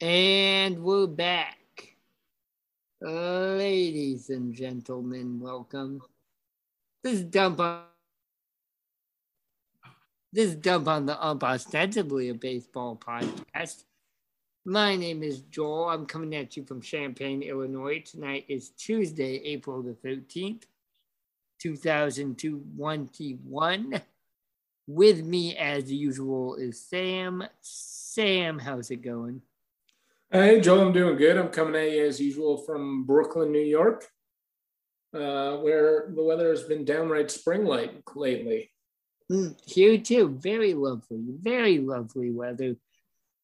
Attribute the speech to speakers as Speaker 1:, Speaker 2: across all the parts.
Speaker 1: And we're back. Ladies and gentlemen, welcome. This is Dump on this is Dump on the Ump, ostensibly a baseball podcast. My name is Joel. I'm coming at you from Champaign, Illinois. Tonight is Tuesday, April the 13th, 2021. With me, as usual, is Sam. Sam, how's it going?
Speaker 2: Hey, Joel, I'm doing good. I'm coming at you as usual from Brooklyn, New York, uh, where the weather has been downright spring-like lately.
Speaker 1: Mm, here too. Very lovely, very lovely weather.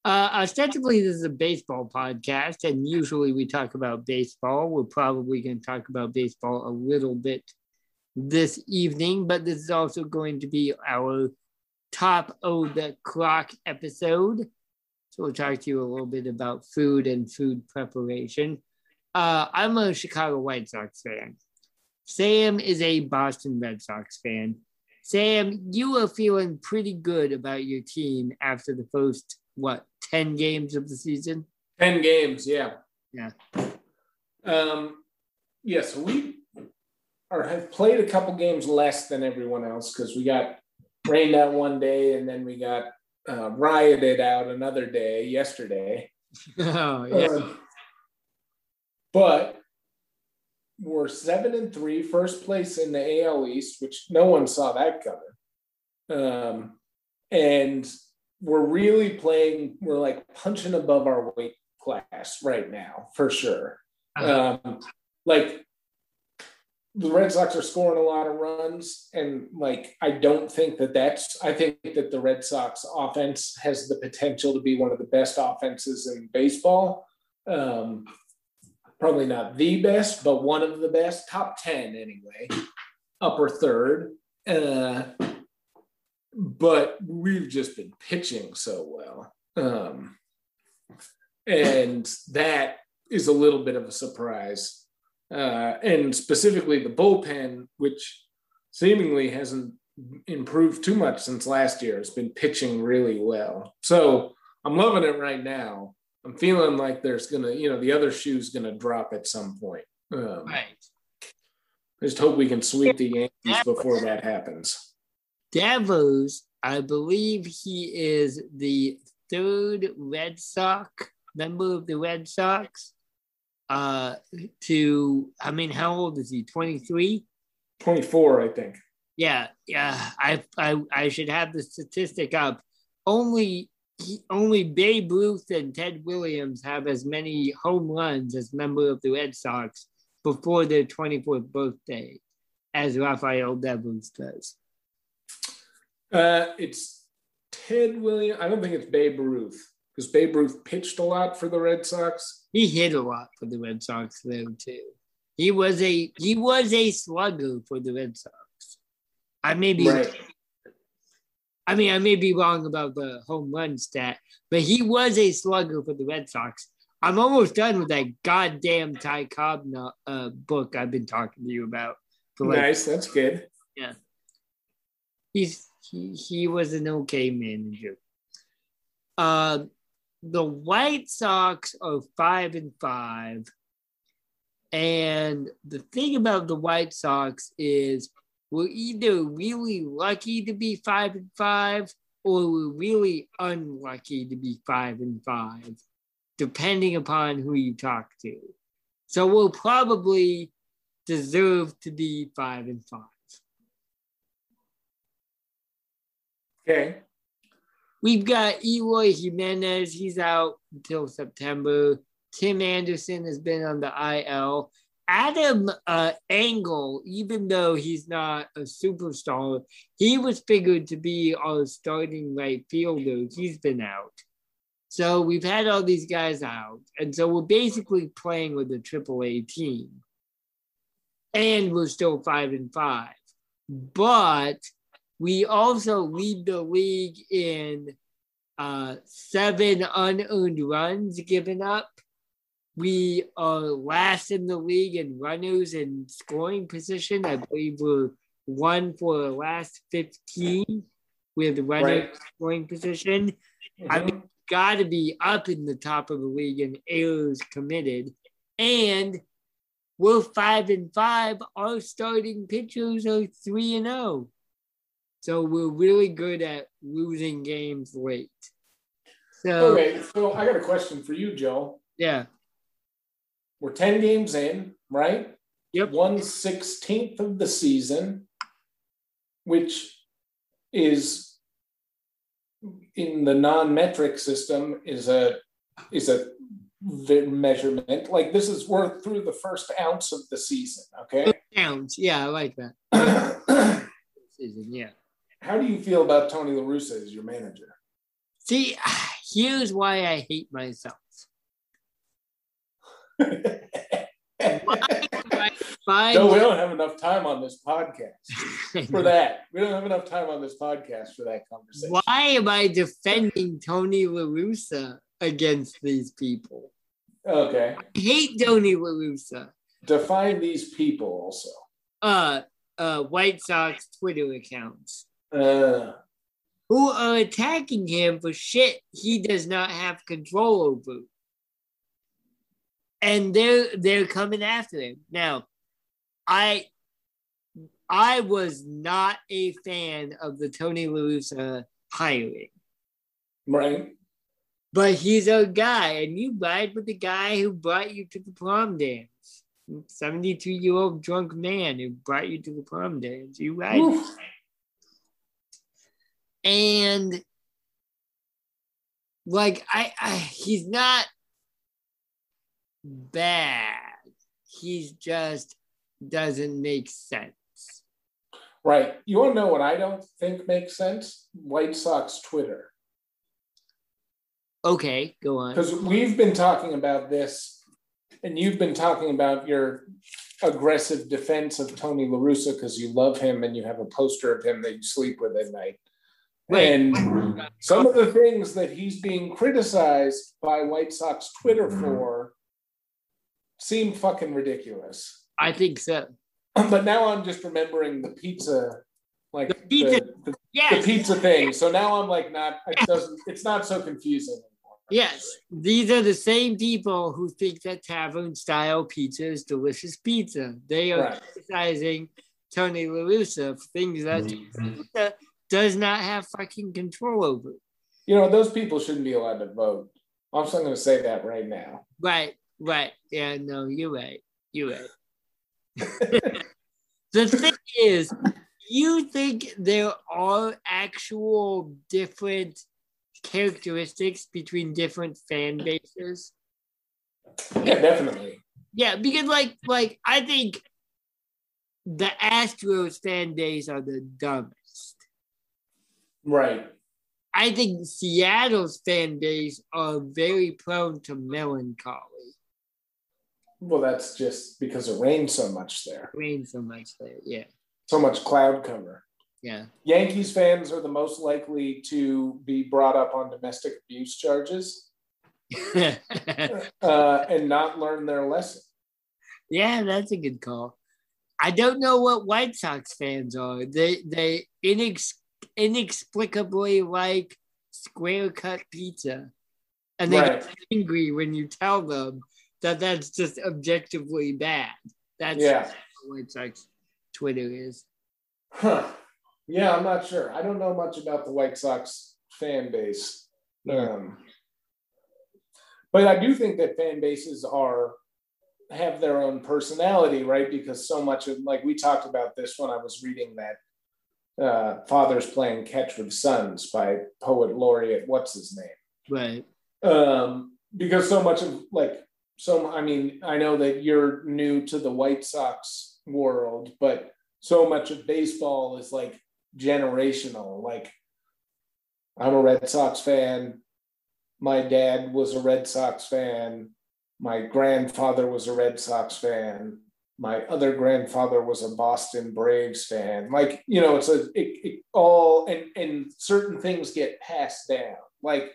Speaker 1: Uh, ostensibly, this is a baseball podcast, and usually we talk about baseball. We're probably going to talk about baseball a little bit this evening, but this is also going to be our top of the clock episode. So we'll talk to you a little bit about food and food preparation. Uh, I'm a Chicago White Sox fan. Sam is a Boston Red Sox fan. Sam, you are feeling pretty good about your team after the first, what, 10 games of the season?
Speaker 2: 10 games, yeah.
Speaker 1: Yeah.
Speaker 2: Um, yes, yeah, so we are have played a couple games less than everyone else because we got rained out one day and then we got uh, rioted out another day yesterday.
Speaker 1: oh, yeah. Um,
Speaker 2: but we're seven and three, first place in the AL East, which no one saw that coming. Um, and we're really playing, we're like punching above our weight class right now, for sure. Uh-huh. Um, like the Red Sox are scoring a lot of runs, and like I don't think that that's. I think that the Red Sox offense has the potential to be one of the best offenses in baseball. Um, probably not the best, but one of the best, top ten anyway, upper third. Uh, but we've just been pitching so well, um, and that is a little bit of a surprise uh, and specifically the bullpen, which seemingly hasn't improved too much since last year, has been pitching really well. So I'm loving it right now. I'm feeling like there's gonna, you know, the other shoe's gonna drop at some point. Um,
Speaker 1: right.
Speaker 2: I just hope we can sweep the Yankees before that happens.
Speaker 1: Devers, I believe he is the third Red Sox member of the Red Sox uh, to, I mean, how old is he? 23?
Speaker 2: 24, I think.
Speaker 1: Yeah, yeah. I, I, I should have the statistic up. Only, only Babe Ruth and Ted Williams have as many home runs as member of the Red Sox before their 24th birthday as Rafael Devers does.
Speaker 2: Uh, it's Ted Williams. I don't think it's Babe Ruth because Babe Ruth pitched a lot for the Red Sox.
Speaker 1: He hit a lot for the Red Sox though too. He was a he was a slugger for the Red Sox. I may be right. I mean I may be wrong about the home run stat, but he was a slugger for the Red Sox. I'm almost done with that goddamn Ty Cobb uh, book I've been talking to you about.
Speaker 2: Like, nice, that's good.
Speaker 1: Yeah, he's he, he was an okay manager. Uh, the White Sox are five and five. And the thing about the White Sox is we're either really lucky to be five and five or we're really unlucky to be five and five, depending upon who you talk to. So we'll probably deserve to be five and five.
Speaker 2: Okay.
Speaker 1: We've got Eloy Jimenez. He's out until September. Tim Anderson has been on the IL. Adam uh, Engel, even though he's not a superstar, he was figured to be our starting right fielder. He's been out. So we've had all these guys out. And so we're basically playing with a AAA team. And we're still five and five. But we also lead the league in uh, seven unearned runs given up. We are last in the league in runners and scoring position. I believe we're one for the last 15 with runner right. scoring position. Mm-hmm. I mean, got to be up in the top of the league in errors committed. And we're five and five. Our starting pitchers are three and zero. Oh. So we're really good at losing games late.
Speaker 2: So okay, so I got a question for you, Joe.
Speaker 1: Yeah.
Speaker 2: We're 10 games in, right?
Speaker 1: Yep.
Speaker 2: One sixteenth of the season, which is in the non-metric system is a is a measurement. Like this is worth through the first ounce of the season. Okay.
Speaker 1: Ounce, yeah, I like that. season, yeah.
Speaker 2: How do you feel about Tony La Russa as your manager?
Speaker 1: See, here's why I hate myself.
Speaker 2: no, we don't have enough time on this podcast for that. We don't have enough time on this podcast for that conversation.
Speaker 1: Why am I defending Tony La Russa against these people?
Speaker 2: Okay.
Speaker 1: I hate Tony La Russa.
Speaker 2: Define these people also.
Speaker 1: Uh, uh, White Sox Twitter accounts.
Speaker 2: Uh,
Speaker 1: who are attacking him for shit he does not have control over. And they're they're coming after him. Now, I I was not a fan of the Tony La Russa hiring.
Speaker 2: Right.
Speaker 1: But he's a guy, and you ride with the guy who brought you to the prom dance. 72 year old drunk man who brought you to the prom dance. You ride. And like I, I he's not bad. He's just doesn't make sense.
Speaker 2: Right. You want to know what I don't think makes sense? White Sox Twitter.
Speaker 1: Okay, go on.
Speaker 2: Because we've been talking about this, and you've been talking about your aggressive defense of Tony La Russa because you love him and you have a poster of him that you sleep with at night. And some of the things that he's being criticized by White Sox Twitter mm-hmm. for seem fucking ridiculous.
Speaker 1: I think so.
Speaker 2: But now I'm just remembering the pizza, like the pizza, the, the, yes. the pizza thing. So now I'm like, not it doesn't. It's not so confusing. Anymore,
Speaker 1: yes, these are the same people who think that tavern style pizza is delicious pizza. They are right. criticizing Tony La Russa for things that mm-hmm. Does not have fucking control over.
Speaker 2: You know, those people shouldn't be allowed to vote. I'm just going to say that right now.
Speaker 1: Right, right. Yeah, no, you're right. You're right. the thing is, you think there are actual different characteristics between different fan bases?
Speaker 2: Yeah, definitely.
Speaker 1: Yeah, because like like I think the Astros fan base are the dumbest.
Speaker 2: Right.
Speaker 1: I think Seattle's fan base are very prone to melancholy.
Speaker 2: Well, that's just because it rains so much there.
Speaker 1: Rains so much there, yeah.
Speaker 2: So much cloud cover.
Speaker 1: Yeah.
Speaker 2: Yankees fans are the most likely to be brought up on domestic abuse charges uh, and not learn their lesson.
Speaker 1: Yeah, that's a good call. I don't know what White Sox fans are. They they inex- inexplicably like square cut pizza, and they right. get angry when you tell them that that's just objectively bad. That's
Speaker 2: yeah.
Speaker 1: White Sox Twitter is.
Speaker 2: Huh. Yeah, I'm not sure. I don't know much about the White Sox fan base. Um, but I do think that fan bases are have their own personality, right? Because so much of like we talked about this when I was reading that uh, "Fathers Playing Catch with Sons" by poet laureate what's his name,
Speaker 1: right?
Speaker 2: Um, because so much of like so I mean, I know that you're new to the White Sox world, but so much of baseball is like generational. Like I'm a Red Sox fan. My dad was a Red Sox fan. My grandfather was a Red Sox fan. My other grandfather was a Boston Braves fan. Like, you know, it's a it, it all and and certain things get passed down. Like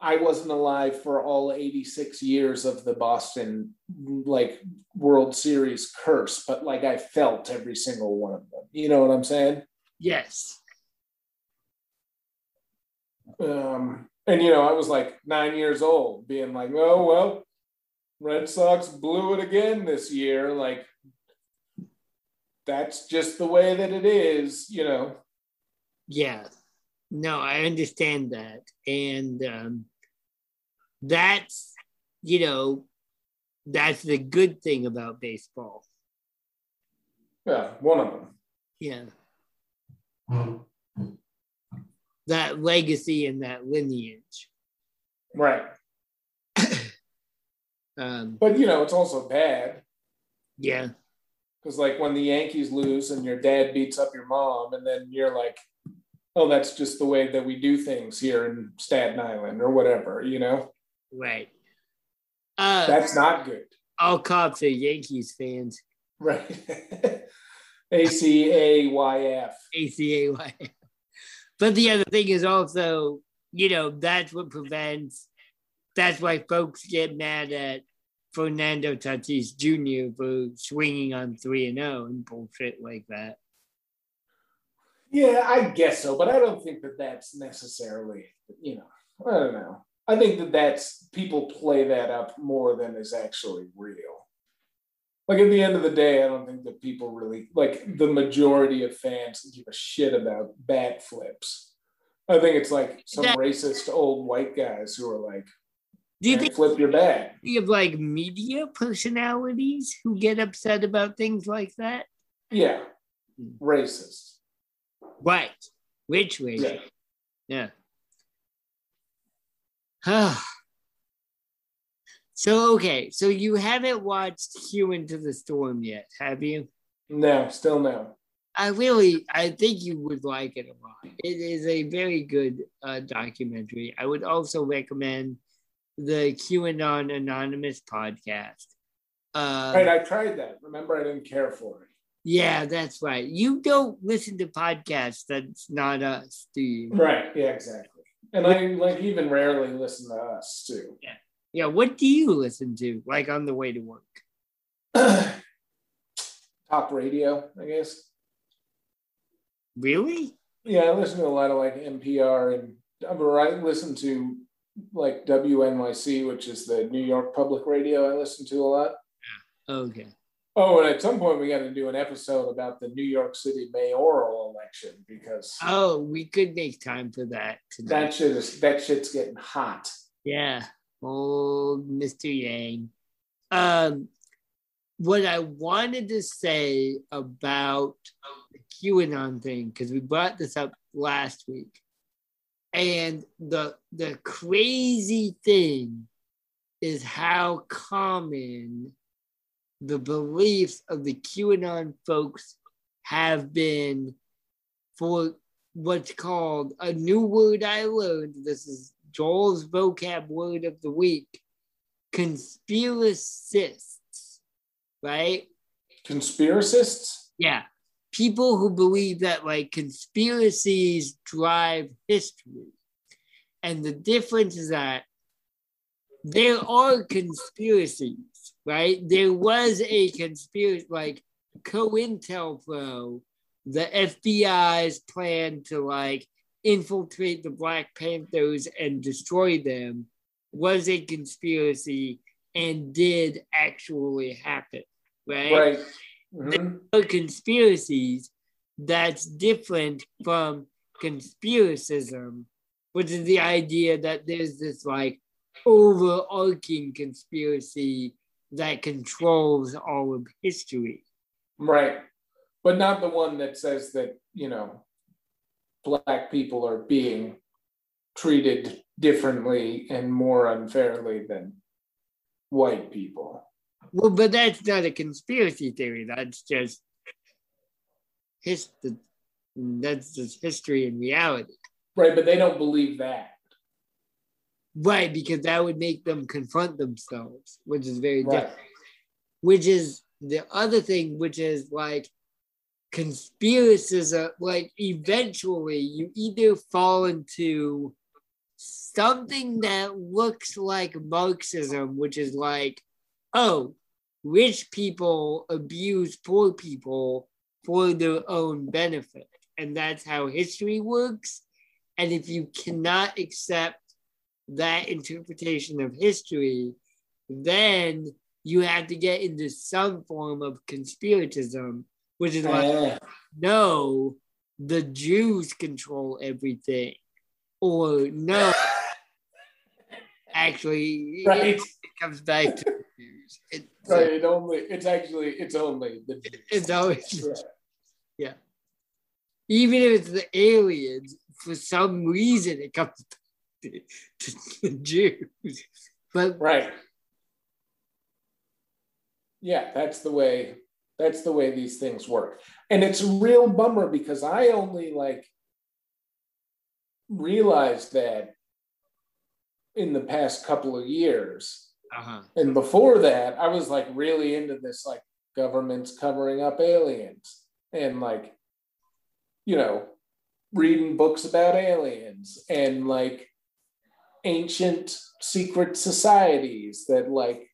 Speaker 2: I wasn't alive for all 86 years of the Boston like World Series curse, but like I felt every single one of them. You know what I'm saying?
Speaker 1: Yes.
Speaker 2: Um, and you know, I was like nine years old, being like, "Oh well, Red Sox blew it again this year." Like, that's just the way that it is, you know.
Speaker 1: Yeah. No, I understand that. And um, that's, you know, that's the good thing about baseball.
Speaker 2: Yeah, one of them.
Speaker 1: Yeah. That legacy and that lineage.
Speaker 2: Right.
Speaker 1: Um,
Speaker 2: But you know, it's also bad
Speaker 1: yeah.
Speaker 2: because like when the Yankees lose and your dad beats up your mom, and then you're like, "Oh, that's just the way that we do things here in Staten Island or whatever," you know.
Speaker 1: Right. Uh,
Speaker 2: That's not good.
Speaker 1: all cops are Yankees fans.
Speaker 2: Right. A C A Y F.
Speaker 1: ACAY. But the other thing is also, you know, that's what prevents, that's why folks get mad at Fernando Tatis Jr. for swinging on 3 and 0 and bullshit like that.
Speaker 2: Yeah, I guess so, but I don't think that that's necessarily, you know, I don't know. I think that that's people play that up more than is actually real. Like at the end of the day, I don't think that people really like the majority of fans give a shit about bat flips. I think it's like some
Speaker 1: That-
Speaker 2: racist old white guys who are like,
Speaker 1: Do you think
Speaker 2: flip your bat?
Speaker 1: you have like media personalities who get upset about things like that?
Speaker 2: Yeah, racist.
Speaker 1: Right. Which way?
Speaker 2: Yeah.
Speaker 1: Yeah. so okay, so you haven't watched Q into the Storm yet, have you?
Speaker 2: No, still no.
Speaker 1: I really, I think you would like it a lot. It is a very good uh, documentary. I would also recommend the QAnon Anonymous podcast. Uh,
Speaker 2: Right, I tried that. Remember, I didn't care for it.
Speaker 1: yeah, that's right. You don't listen to podcasts. That's not us, do you?
Speaker 2: Right. Yeah, exactly. And I like even rarely listen to us too.
Speaker 1: Yeah. Yeah. What do you listen to, like on the way to work?
Speaker 2: Top radio, I guess.
Speaker 1: Really?
Speaker 2: Yeah, I listen to a lot of like NPR and I listen to like WNYC, which is the New York Public Radio. I listen to a lot.
Speaker 1: Okay.
Speaker 2: Oh, and at some point we got to do an episode about the New York City mayoral election because
Speaker 1: Oh, we could make time for that tonight.
Speaker 2: that shit is that shit's getting hot.
Speaker 1: Yeah, old Mr. Yang. Um, what I wanted to say about the QAnon thing, because we brought this up last week, and the the crazy thing is how common the beliefs of the QAnon folks have been for what's called a new word I learned. This is Joel's vocab word of the week conspiracists, right?
Speaker 2: Conspiracists?
Speaker 1: Yeah. People who believe that like conspiracies drive history. And the difference is that there are conspiracies, right? There was a conspiracy, like COINTELPRO, the FBI's plan to like infiltrate the Black Panthers and destroy them was a conspiracy and did actually happen, right?
Speaker 2: Right. Mhm.
Speaker 1: Are conspiracies that's different from conspiracism, which is the idea that there's this like overarching conspiracy that controls all of history.
Speaker 2: Right. But not the one that says that, you know, black people are being treated differently and more unfairly than white people.
Speaker 1: Well, but that's not a conspiracy theory. That's just his. That's just history and reality.
Speaker 2: Right, but they don't believe that.
Speaker 1: Right, because that would make them confront themselves, which is very
Speaker 2: Right.
Speaker 1: different. Which is the other thing, which is like conspiracies are like eventually you either fall into something that looks like Marxism, which is like, oh, rich people abuse poor people for their own benefit. And that's how history works. And if you cannot accept that interpretation of history, then you have to get into some form of conspiratism, which is like, no, the Jews control everything. Or no, actually,
Speaker 2: right.
Speaker 1: it, it comes back to the Jews.
Speaker 2: It, right. it only, it's actually, it's only the Jews.
Speaker 1: It's always, right. yeah. Even if it's the aliens, for some reason it comes to, to the Jews. But
Speaker 2: right. Yeah, that's the way that's the way these things work. And it's a real bummer because I only like realized that in the past couple of years. Uh-huh. And before that, I was like really into this like governments covering up aliens and like, you know, reading books about aliens and like ancient secret societies that like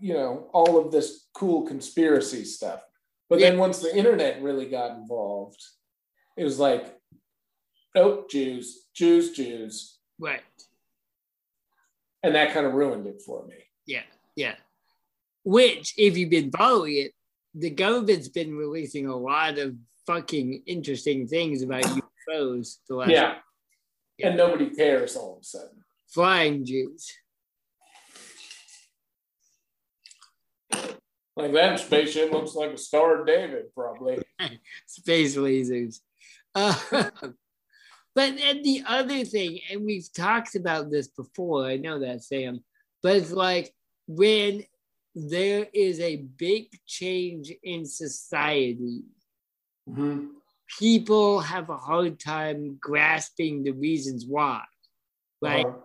Speaker 2: you know all of this cool conspiracy stuff but yeah. then once the internet really got involved it was like oh jews jews jews
Speaker 1: right
Speaker 2: and that kind of ruined it for me
Speaker 1: yeah yeah which if you've been following it the government's been releasing a lot of fucking interesting things about ufos
Speaker 2: the last yeah. yeah. and nobody cares all of a sudden
Speaker 1: flying jews
Speaker 2: Like that spaceship looks like a Star David, probably.
Speaker 1: Space lasers. Uh, but then the other thing, and we've talked about this before, I know that, Sam, but it's like when there is a big change in society, mm-hmm. people have a hard time grasping the reasons why, right? Uh-huh.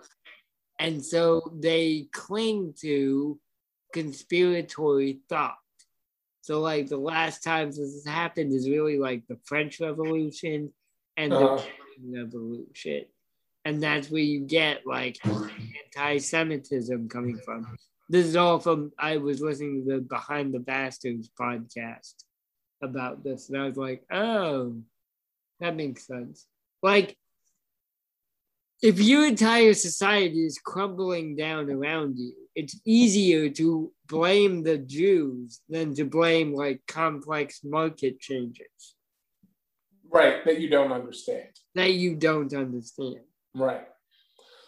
Speaker 1: And so they cling to conspiratory thought. So, like, the last times this has happened is really like the French Revolution and uh-huh. the Revolution. And that's where you get like anti Semitism coming from. This is all from, I was listening to the Behind the Bastards podcast about this. And I was like, oh, that makes sense. Like, if your entire society is crumbling down around you, it's easier to blame the Jews than to blame like complex market changes.
Speaker 2: Right, that you don't understand.
Speaker 1: That you don't understand.
Speaker 2: Right.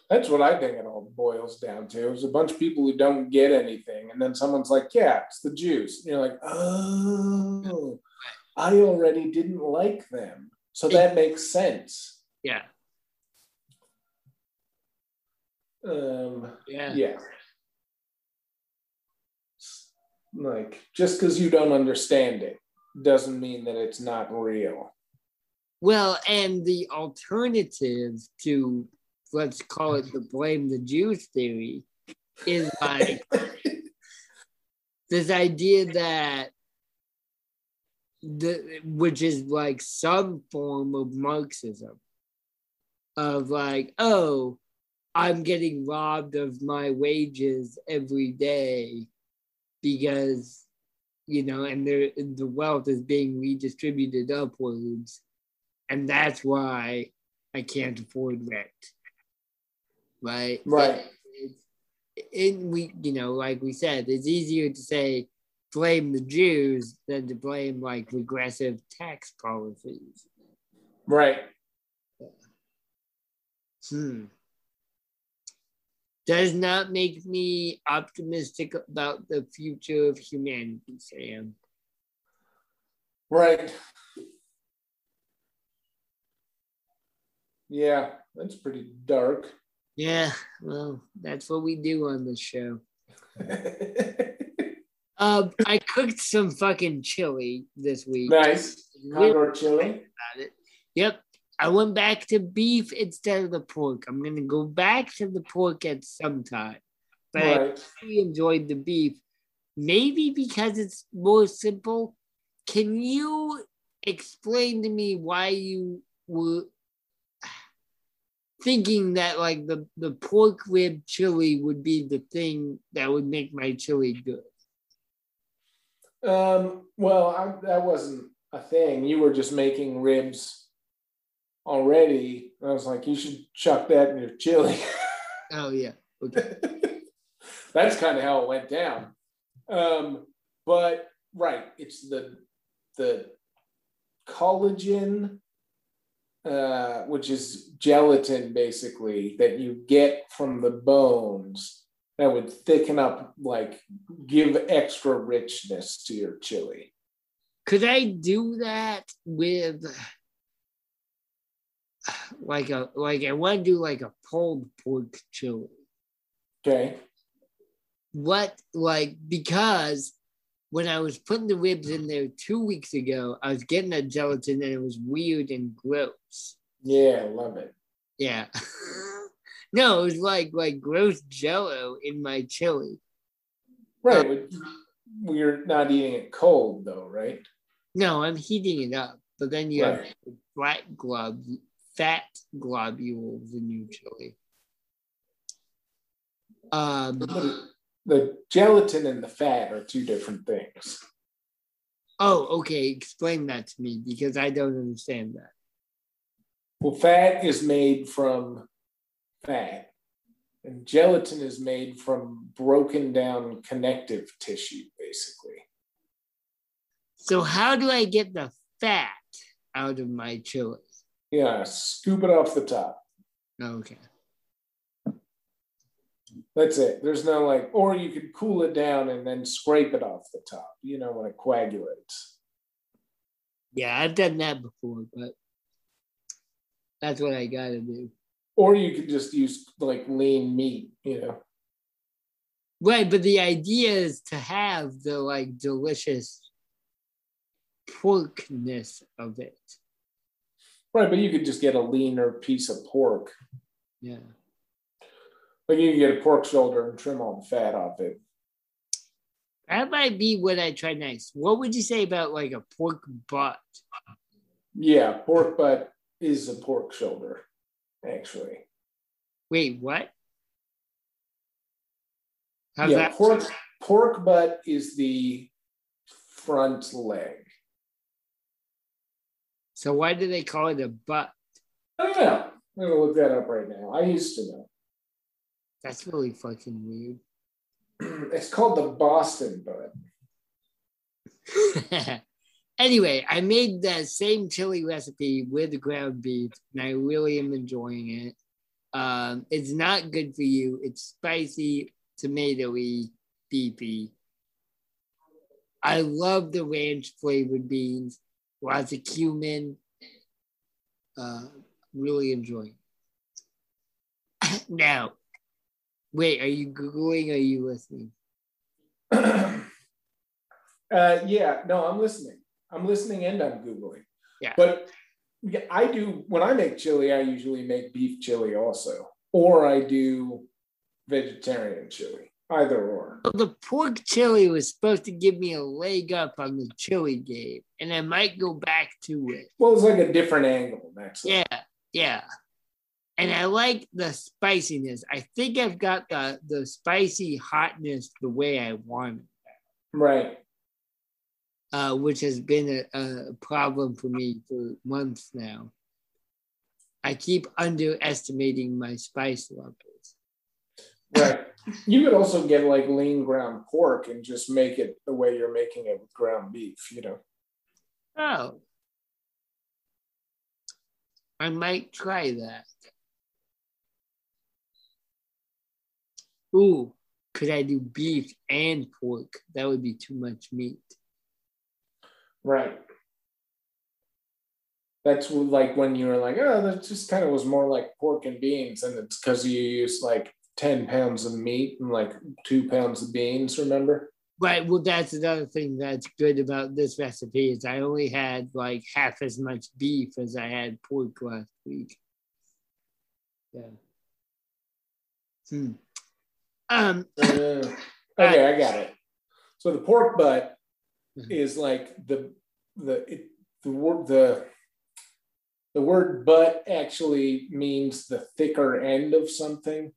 Speaker 2: That's what I think it all boils down to. It's a bunch of people who don't get anything, and then someone's like, "Yeah, it's the Jews." And you're like, "Oh, I already didn't like them, so that makes sense."
Speaker 1: Yeah.
Speaker 2: Um, yeah. Yeah. Like, just because you don't understand it doesn't mean that it's not real.
Speaker 1: Well, and the alternative to, let's call it the blame the Jews theory, is like this idea that the which is like some form of Marxism of like, oh, I'm getting robbed of my wages every day because you know, and the the wealth is being redistributed upwards, and that's why I can't afford rent. Right.
Speaker 2: Right.
Speaker 1: And we, you know, like we said, it's easier to say blame the Jews than to blame like regressive tax policies.
Speaker 2: Right.
Speaker 1: Hmm does not make me optimistic about the future of humanity, Sam.
Speaker 2: Right. Yeah, that's pretty dark.
Speaker 1: Yeah, well, that's what we do on this show. um, I cooked some fucking chili this week.
Speaker 2: Nice. Condor chili.
Speaker 1: About it. Yep. I went back to beef instead of the pork. I'm gonna go back to the pork at some time. But right. I really enjoyed the beef. Maybe because it's more simple. Can you explain to me why you were thinking that like the the pork rib chili would be the thing that would make my chili good.
Speaker 2: Um, well, I, that wasn't a thing. You were just making ribs already. I was like, you should chuck that in your chili.
Speaker 1: Oh yeah. Okay.
Speaker 2: That's kind of how it went down. Um, but right, it's the the collagen, uh, which is gelatin basically that you get from the bones that would thicken up, like give extra richness to your chili.
Speaker 1: Could I do that with like a like I want to do like a pulled pork chili?
Speaker 2: Okay.
Speaker 1: What like because when I was putting the ribs in there two weeks ago, I was getting that gelatin and it was weird and gross.
Speaker 2: Yeah, I love it.
Speaker 1: Yeah. no, it was like like gross jello in my chili.
Speaker 2: Right. We're not eating it cold though, right?
Speaker 1: No, I'm heating it up, but then you have
Speaker 2: Right.
Speaker 1: fat glob fat globules in your chili. Um
Speaker 2: The, gelatin and the fat are two different things.
Speaker 1: oh okay, explain that to me because I don't understand that.
Speaker 2: Well, fat is made from fat, and gelatin is made from broken down connective tissue, basically.
Speaker 1: So how do I get the fat out of my chili?
Speaker 2: Yeah, scoop it off the top.
Speaker 1: Okay.
Speaker 2: That's it. There's no like, or you could cool it down and then scrape it off the top, you know, when it coagulates.
Speaker 1: Yeah, I've done that before, but that's what I gotta do.
Speaker 2: Or you could just use like lean meat, you know.
Speaker 1: Right, but the idea is to have the like delicious porkness of it.
Speaker 2: Right, but you could just get a leaner piece of pork.
Speaker 1: Yeah.
Speaker 2: Like you can get a pork shoulder and trim all the fat off it.
Speaker 1: That might be what I try next. What would you say about like a pork butt?
Speaker 2: Yeah, pork butt is a pork shoulder, actually.
Speaker 1: Wait, what? How's
Speaker 2: yeah,
Speaker 1: that?
Speaker 2: pork pork butt is the front leg.
Speaker 1: So why do they call it a butt?
Speaker 2: I don't know. I'm gonna look that up right now. I used to know.
Speaker 1: That's really fucking weird.
Speaker 2: It's called the Boston butt.
Speaker 1: anyway, I made that same chili recipe with ground beef, and I really am enjoying it. Um, it's not good for you. It's spicy, tomatoey, beefy. I love the ranch flavored beans, lots of cumin. Uh, really enjoying. now, wait, are you googling? Or are you listening?
Speaker 2: uh, yeah, no, I'm listening. I'm listening and I'm googling.
Speaker 1: Yeah.
Speaker 2: But yeah, I do when I make chili. I usually make beef chili also, or I do vegetarian chili. Either or.
Speaker 1: Well, the pork chili was supposed to give me a leg up on the chili game, and I might go back to it.
Speaker 2: Well, it's like a different angle. All.
Speaker 1: Yeah, yeah. And I like the spiciness. I think I've got the the spicy hotness the way I want it,
Speaker 2: right.
Speaker 1: uh, which has been a, a problem for me for months now. I keep underestimating my spice levels.
Speaker 2: Right. You could also get like lean ground pork and just make it the way you're making it with ground beef, you know.
Speaker 1: Oh, I might try that. Ooh, could I do beef and pork? That would be too much meat.
Speaker 2: Right. That's like when you were like, oh, that just kind of was more like pork and beans, and it's because you use like 10 pounds of meat and like two pounds of beans, remember?
Speaker 1: Right. Well, that's another thing that's good about this recipe is I only had like half as much beef as I had pork last week. Yeah. Hmm. Um.
Speaker 2: Uh, okay, I got it. So the pork butt
Speaker 1: Mhm.
Speaker 2: is like the the it, the word the the word butt actually means the thicker end of something.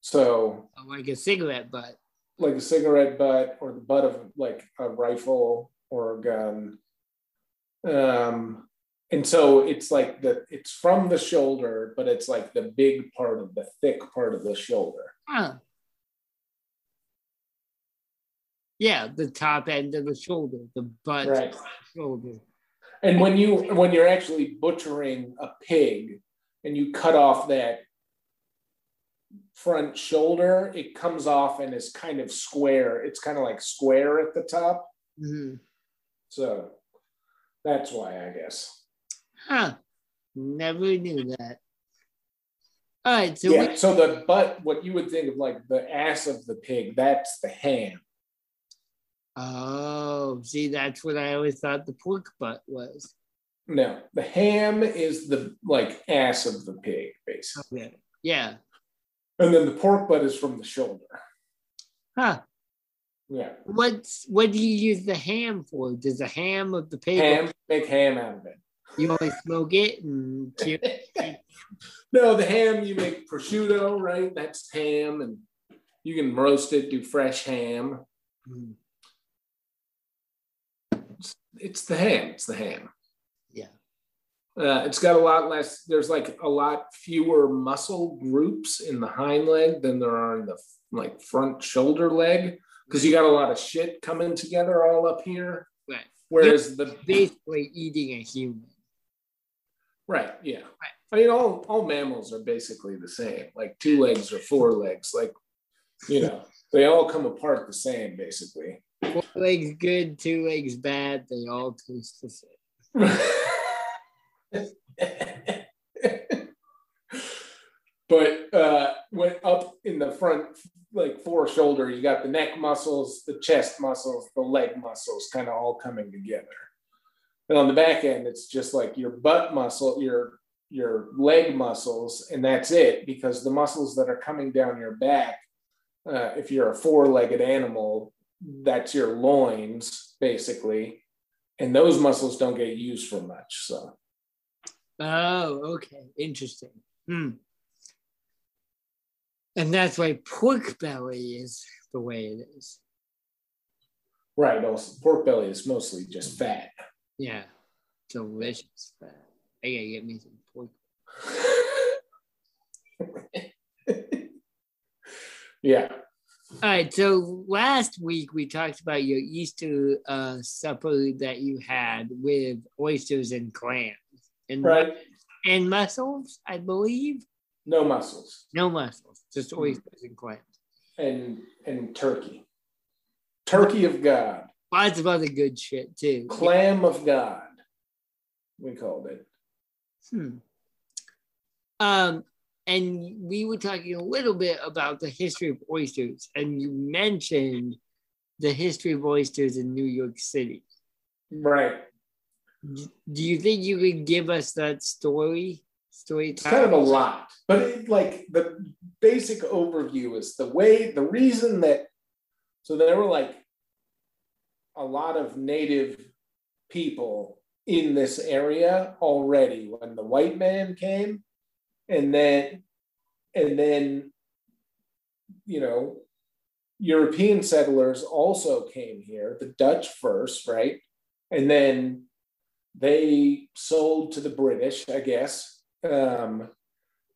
Speaker 2: So,
Speaker 1: like a cigarette butt.
Speaker 2: Like a cigarette butt or the butt of like a rifle or a gun. Um, and so it's like the it's from the shoulder, but it's like the big part of the thick part of the shoulder.
Speaker 1: Huh. Yeah, the top end of the shoulder, the butt right. shoulder.
Speaker 2: And when you when you're actually butchering a pig and you cut off that front shoulder, it comes off and is kind of square. It's kind of like square at the top. Mm-hmm. So that's why I guess.
Speaker 1: Huh. Never knew that. All right.
Speaker 2: So yeah. We- so the butt, what you would think of like the ass of the pig, that's the ham.
Speaker 1: Oh, see, that's what I always thought the pork butt was.
Speaker 2: No, the ham is the like ass of the pig, basically.
Speaker 1: Okay. Yeah.
Speaker 2: And then the pork butt is from the shoulder.
Speaker 1: Huh.
Speaker 2: Yeah.
Speaker 1: What's what do you use the ham for? Does the ham of the pig
Speaker 2: ham make ham out of it?
Speaker 1: You only smoke it and
Speaker 2: No, the ham you make prosciutto, right? That's ham, and you can roast it, do fresh ham. Mm it's the ham. It's the ham.
Speaker 1: Yeah.
Speaker 2: Uh, it's got a lot less. There's like a lot fewer muscle groups in the hind leg than there are in the like front shoulder leg because you got a lot of shit coming together all up here.
Speaker 1: Right.
Speaker 2: Whereas You're the
Speaker 1: basically eating a human.
Speaker 2: Right. Yeah. Right. I mean, all all mammals are basically the same. Like two legs or four legs. Like, you know, they all come apart the same, basically.
Speaker 1: Four legs good, two legs bad. They all taste the same.
Speaker 2: but uh, when up in the front, like four shoulder, you got the neck muscles, the chest muscles, the leg muscles, kind of all coming together. And on the back end, it's just like your butt muscle, your your leg muscles, and that's it. Because the muscles that are coming down your back, uh, if you're a four-legged animal, that's your loins basically and those muscles don't get used for much so
Speaker 1: oh okay interesting hmm. and that's why pork belly is the way it is
Speaker 2: right also pork belly is mostly just fat
Speaker 1: yeah delicious fat i gotta get me some pork
Speaker 2: yeah
Speaker 1: all right. So last week we talked about your Easter uh, supper that you had with oysters and clams and
Speaker 2: right.
Speaker 1: and mussels, I believe.
Speaker 2: No mussels.
Speaker 1: No mussels. Just mm-hmm. oysters and clams.
Speaker 2: And and turkey. Turkey of God.
Speaker 1: Lots of other good shit too.
Speaker 2: Clam of God. We called it.
Speaker 1: Hmm. Um, and we were talking a little bit about the history of oysters, and you mentioned the history of oysters in New York City.
Speaker 2: Right.
Speaker 1: Do you think you could give us that story? Story
Speaker 2: it's kind of a lot, but it, like the basic overview is the way, the reason that, so there were like a lot of native people in this area already when the white man came. And then and then you know european settlers also came here the dutch first right? And then they sold to the british i guess. Um,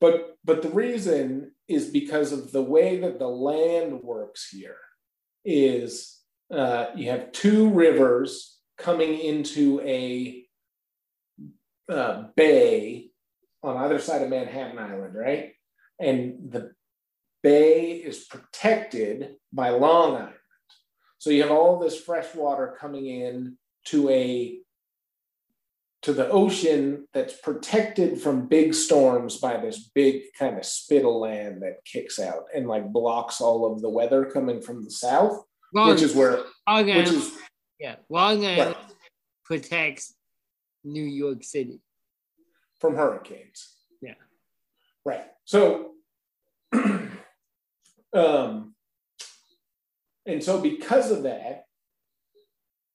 Speaker 2: but but the reason is because of the way that the land works here is uh, you have two rivers coming into a uh, bay on either side of Manhattan Island, right? And the bay is protected by Long Island. So you have all this fresh water coming in to a to the ocean that's protected from big storms by this big kind of spittle land that kicks out and like blocks all of the weather coming from the south, Long, which is where
Speaker 1: which is yeah, Long Island right. protects New York City
Speaker 2: from hurricanes.
Speaker 1: Yeah.
Speaker 2: Right. So, um, and so because of that,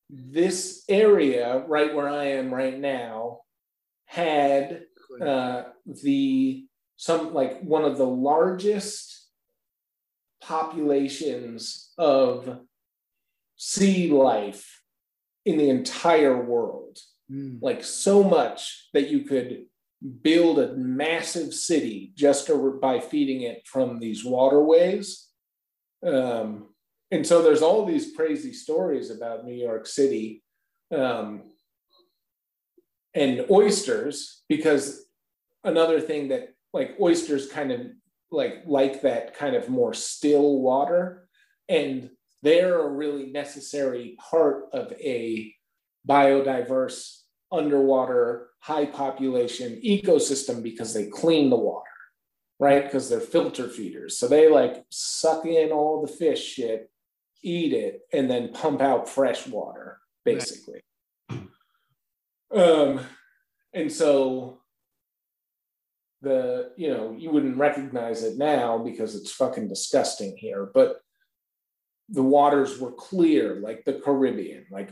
Speaker 2: this area right where I am right now had uh, the some like one of the largest populations of sea life in the entire world. Mm. Like so much that you could build a massive city just by feeding it from these waterways. Um, and so there's all these crazy stories about New York City um, and oysters, because another thing that like oysters kind of like like that kind of more still water. And they're a really necessary part of a biodiverse underwater high population ecosystem because they clean the water right? Because they're filter feeders. So they like suck in all the fish shit eat it and then pump out fresh water basically. Right. um and so the you know you wouldn't recognize it now because it's fucking disgusting here but the waters were clear like the caribbean like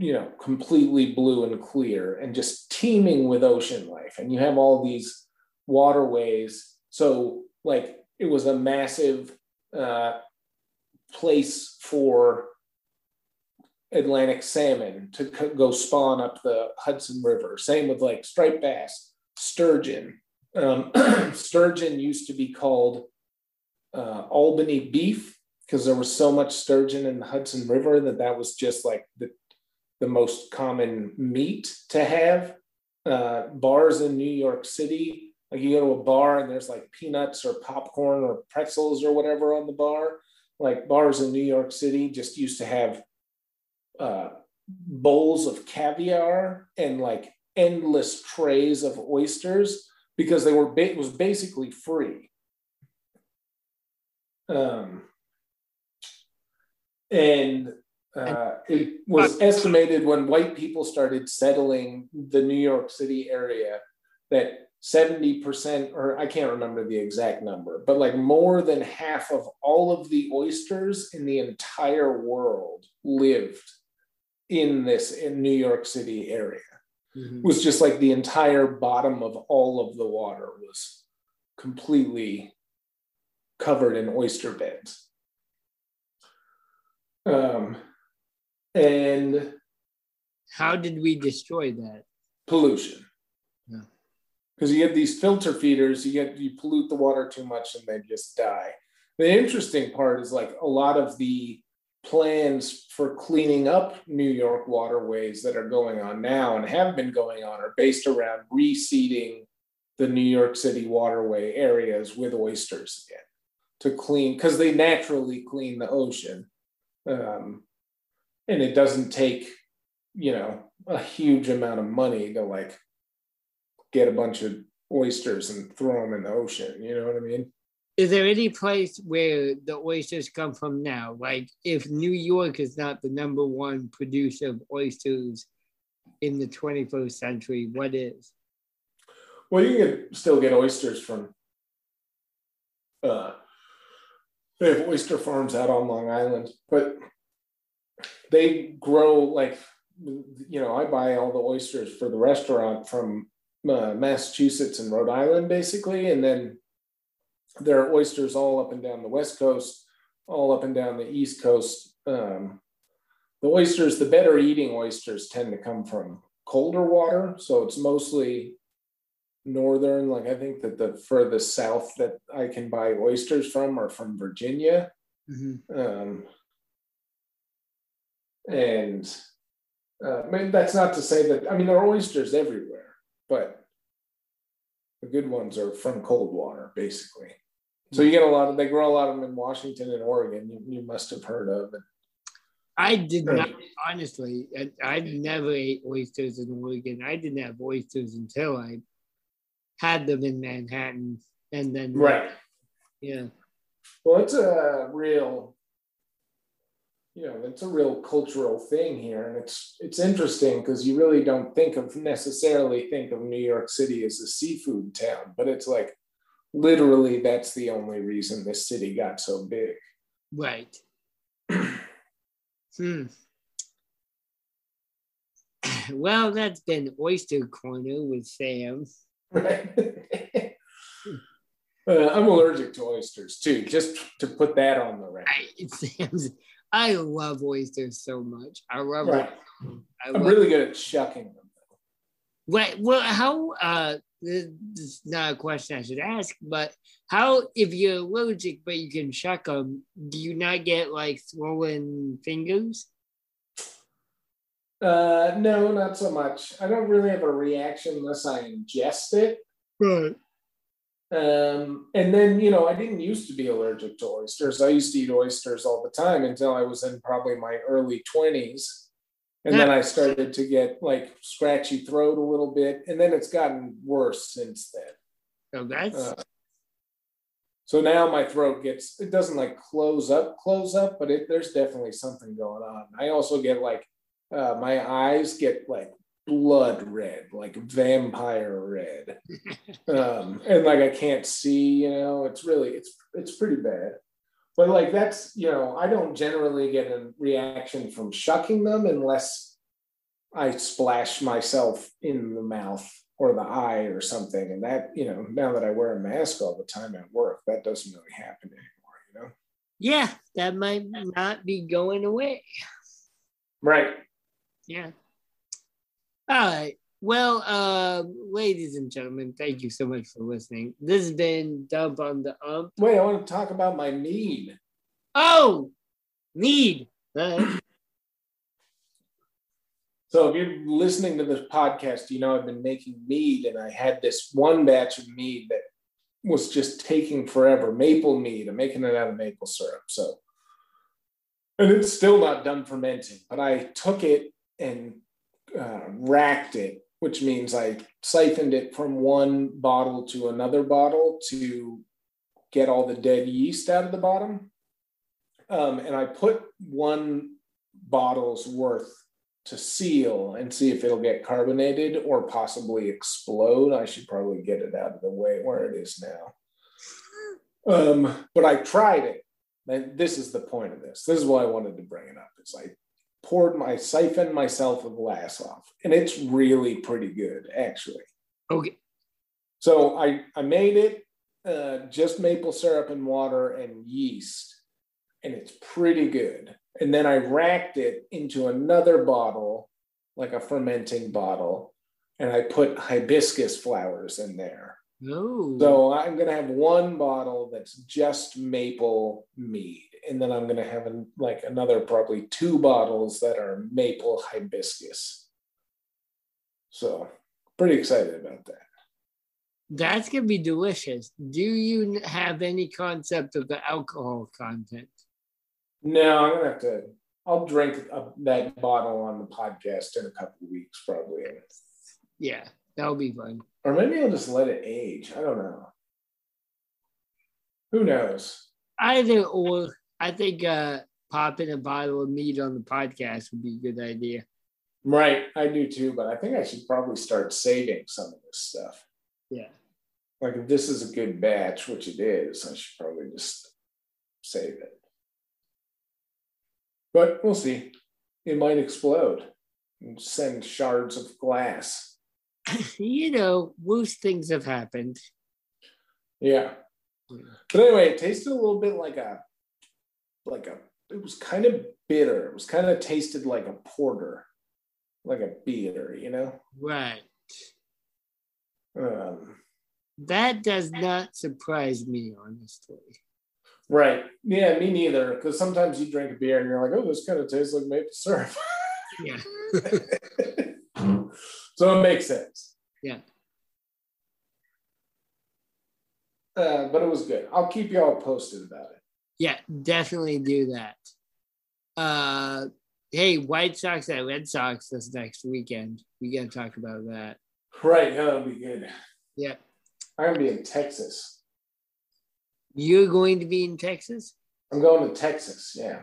Speaker 2: you know completely blue and clear and just teeming with ocean life. And you have all these waterways. So like it was a massive uh, place for atlantic salmon to go spawn up the hudson river. Same with like striped bass sturgeon um, sturgeon used to be called uh, Albany beef because there was so much sturgeon in the Hudson River that that was just like the, the most common meat to have. Uh, bars in New York City, like you go to a bar and there's like peanuts or popcorn or pretzels or whatever on the bar. Like bars in New York City just used to have uh, bowls of caviar and like endless trays of oysters because they were it was basically free. Um, and uh, it was estimated when white people started settling the New York City area that 70%, or I can't remember the exact number, but like more than half of all of the oysters in the entire world lived in this in New York City area mm-hmm. was just like the entire bottom of all of the water was completely covered in oyster beds. Um, and
Speaker 1: how did we destroy that?
Speaker 2: Pollution. Because you have these filter feeders, you get you pollute the water too much and they just die. The interesting part is like a lot of the plans for cleaning up New York waterways that are going on now and have been going on are based around reseeding the New York City waterway areas with oysters again to clean because they naturally clean the ocean. Um, and it doesn't take, you know, a huge amount of money to like get a bunch of oysters and throw them in the ocean. You know what I mean?
Speaker 1: Is there any place where the oysters come from now? Like if New York is not the number one producer of oysters in the 21st century, what is?
Speaker 2: Well, you can still get oysters from uh, they have oyster farms out on Long Island, but they grow like you know, I buy all the oysters for the restaurant from uh, Massachusetts and Rhode Island, basically, and then there are oysters all up and down the west coast, all up and down the east coast. Um, the oysters, the better eating oysters, tend to come from colder water, so it's mostly northern. Like I think that the furthest south that I can buy oysters from are from Virginia. Mm-hmm. Um, and uh, I mean, that's not to say that I mean there are oysters everywhere, but the good ones are from cold water, basically. So you get a lot of they grow a lot of them in Washington and Oregon. You, you must have heard of it.
Speaker 1: I did not honestly. I, I never ate oysters in Oregon. I didn't have oysters until I had them in Manhattan, and then uh,
Speaker 2: right.
Speaker 1: Yeah.
Speaker 2: Well, it's a real, you know, it's a real cultural thing here, and it's it's interesting because you really don't think of necessarily think of New York City as a seafood town, but it's like literally that's the only reason this city got so big.
Speaker 1: Right. hmm. Well, that's been Oyster Corner with Sam.
Speaker 2: Right. uh, I'm allergic to oysters too, just to put that on the record.
Speaker 1: I, Sam's, I love oysters so much. I love
Speaker 2: Right.
Speaker 1: it. I
Speaker 2: I'm
Speaker 1: love
Speaker 2: really good at shucking them.
Speaker 1: Wait, well, how? Uh, this is not a question I should ask, but how, if you're allergic but you can shuck them, do you not get like swollen fingers?
Speaker 2: Uh, no, not so much. I don't really have a reaction unless I ingest it.
Speaker 1: Right.
Speaker 2: Um, and then, you know, I didn't used to be allergic to oysters. I used to eat oysters all the time until I was in probably my early 20s. And then I started to get like scratchy throat a little bit. And then it's gotten worse since then.
Speaker 1: So that's
Speaker 2: Uh, so now my throat gets, it doesn't like close up, close up, but it, there's definitely something going on. I also get like, uh, my eyes get like blood red, like vampire red. um, and like I can't see, you know, it's really, it's, it's pretty bad. But like that's, you know, I don't generally get a reaction from shucking them unless I splash myself in the mouth or the eye or something. And that, you know, now that I wear a mask all the time at work, that doesn't really happen anymore, you know?
Speaker 1: yeah, that might not be going away.
Speaker 2: Right.
Speaker 1: Yeah. All right. Well, uh, ladies and gentlemen, thank you so much for listening. This has been Dump on the Ump.
Speaker 2: Wait, I want to talk about my mead.
Speaker 1: Oh, need.
Speaker 2: So if you're listening to this podcast, you know I've been making mead, and I had this one batch of mead that was just taking forever. Maple mead. I'm making it out of maple syrup. So, and it's still not done fermenting, but I took it and uh, racked it, which means I siphoned it from one bottle to another bottle to get all the dead yeast out of the bottom. Um, and I put one bottle's worth to seal and see if it'll get carbonated or possibly explode. I should probably get it out of the way where it is now. Um, but I tried it. And this is the point of this. This is why I wanted to bring it up. Is I poured my siphoned myself a glass off, and it's really pretty good, actually.
Speaker 1: okay.
Speaker 2: So I I made it uh, just maple syrup and water and yeast, and it's pretty good. And then I racked it into another bottle, like a fermenting bottle, and I put hibiscus flowers in there.
Speaker 1: Oh.
Speaker 2: So I'm gonna have one bottle that's just maple mead, and then I'm gonna have an, like another probably two bottles that are maple hibiscus. So pretty excited about that.
Speaker 1: That's gonna be delicious. Do you have any concept of the alcohol content?
Speaker 2: No, I'm gonna have to. I'll drink that bottle on the podcast in a couple of weeks, probably,
Speaker 1: Yeah, that'll be fun.
Speaker 2: or maybe I'll just let it age. I don't know. Who knows?
Speaker 1: Either or, I think uh, popping a bottle of meat on the podcast would be a good idea.
Speaker 2: Right, I do too, but I think I should probably start saving some of this stuff.
Speaker 1: Yeah.
Speaker 2: Like if this is a good batch, which it is, I should probably just save it. But we'll see. It might explode and send shards of glass.
Speaker 1: you know, worse things have happened.
Speaker 2: Yeah. But anyway, it tasted a little bit like a like a it was kind of bitter. It was kind of tasted like a porter, like a beer, you know?
Speaker 1: Right.
Speaker 2: Um,
Speaker 1: That does not surprise me, honestly.
Speaker 2: right. Yeah, me neither. Because sometimes you drink a beer and you're like, oh, this kind of tastes like maple syrup.
Speaker 1: Yeah.
Speaker 2: so it makes sense.
Speaker 1: Yeah.
Speaker 2: Uh, but it was good. I'll keep y'all posted about it.
Speaker 1: Yeah, definitely do that. Uh hey, White Sox at Red Sox this next weekend. We gotta talk about that.
Speaker 2: Right. That'll be good.
Speaker 1: Yeah.
Speaker 2: I'm going to be in Texas.
Speaker 1: You're going to be in Texas?
Speaker 2: I'm going to Texas. Yeah.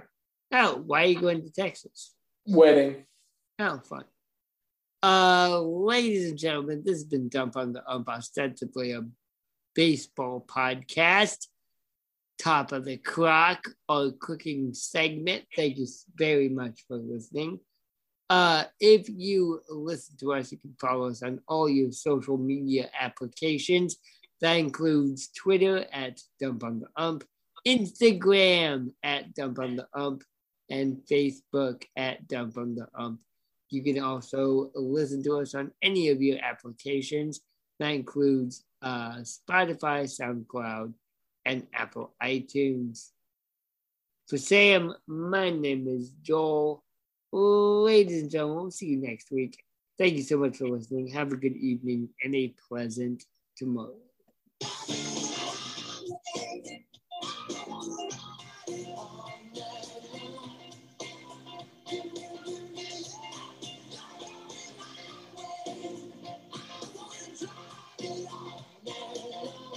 Speaker 1: Oh, why are you going to Texas?
Speaker 2: Wedding.
Speaker 1: Oh, fun. Uh, ladies and gentlemen, this has been Dump on the Ump, ostensibly a baseball podcast. Top of the clock, or cooking segment. Thank you very much for listening. Uh, if you listen to us, you can follow us on all your social media applications. That includes Twitter at Dump on the Ump, Instagram at Dump on the Ump, and Facebook at Dump on the Ump. You can also listen to us on any of your applications. That includes uh, Spotify, SoundCloud, and Apple iTunes. For Sam, my name is Joel. Ladies and gentlemen, we'll see you next week. Thank you so much for listening. Have a good evening and a pleasant tomorrow.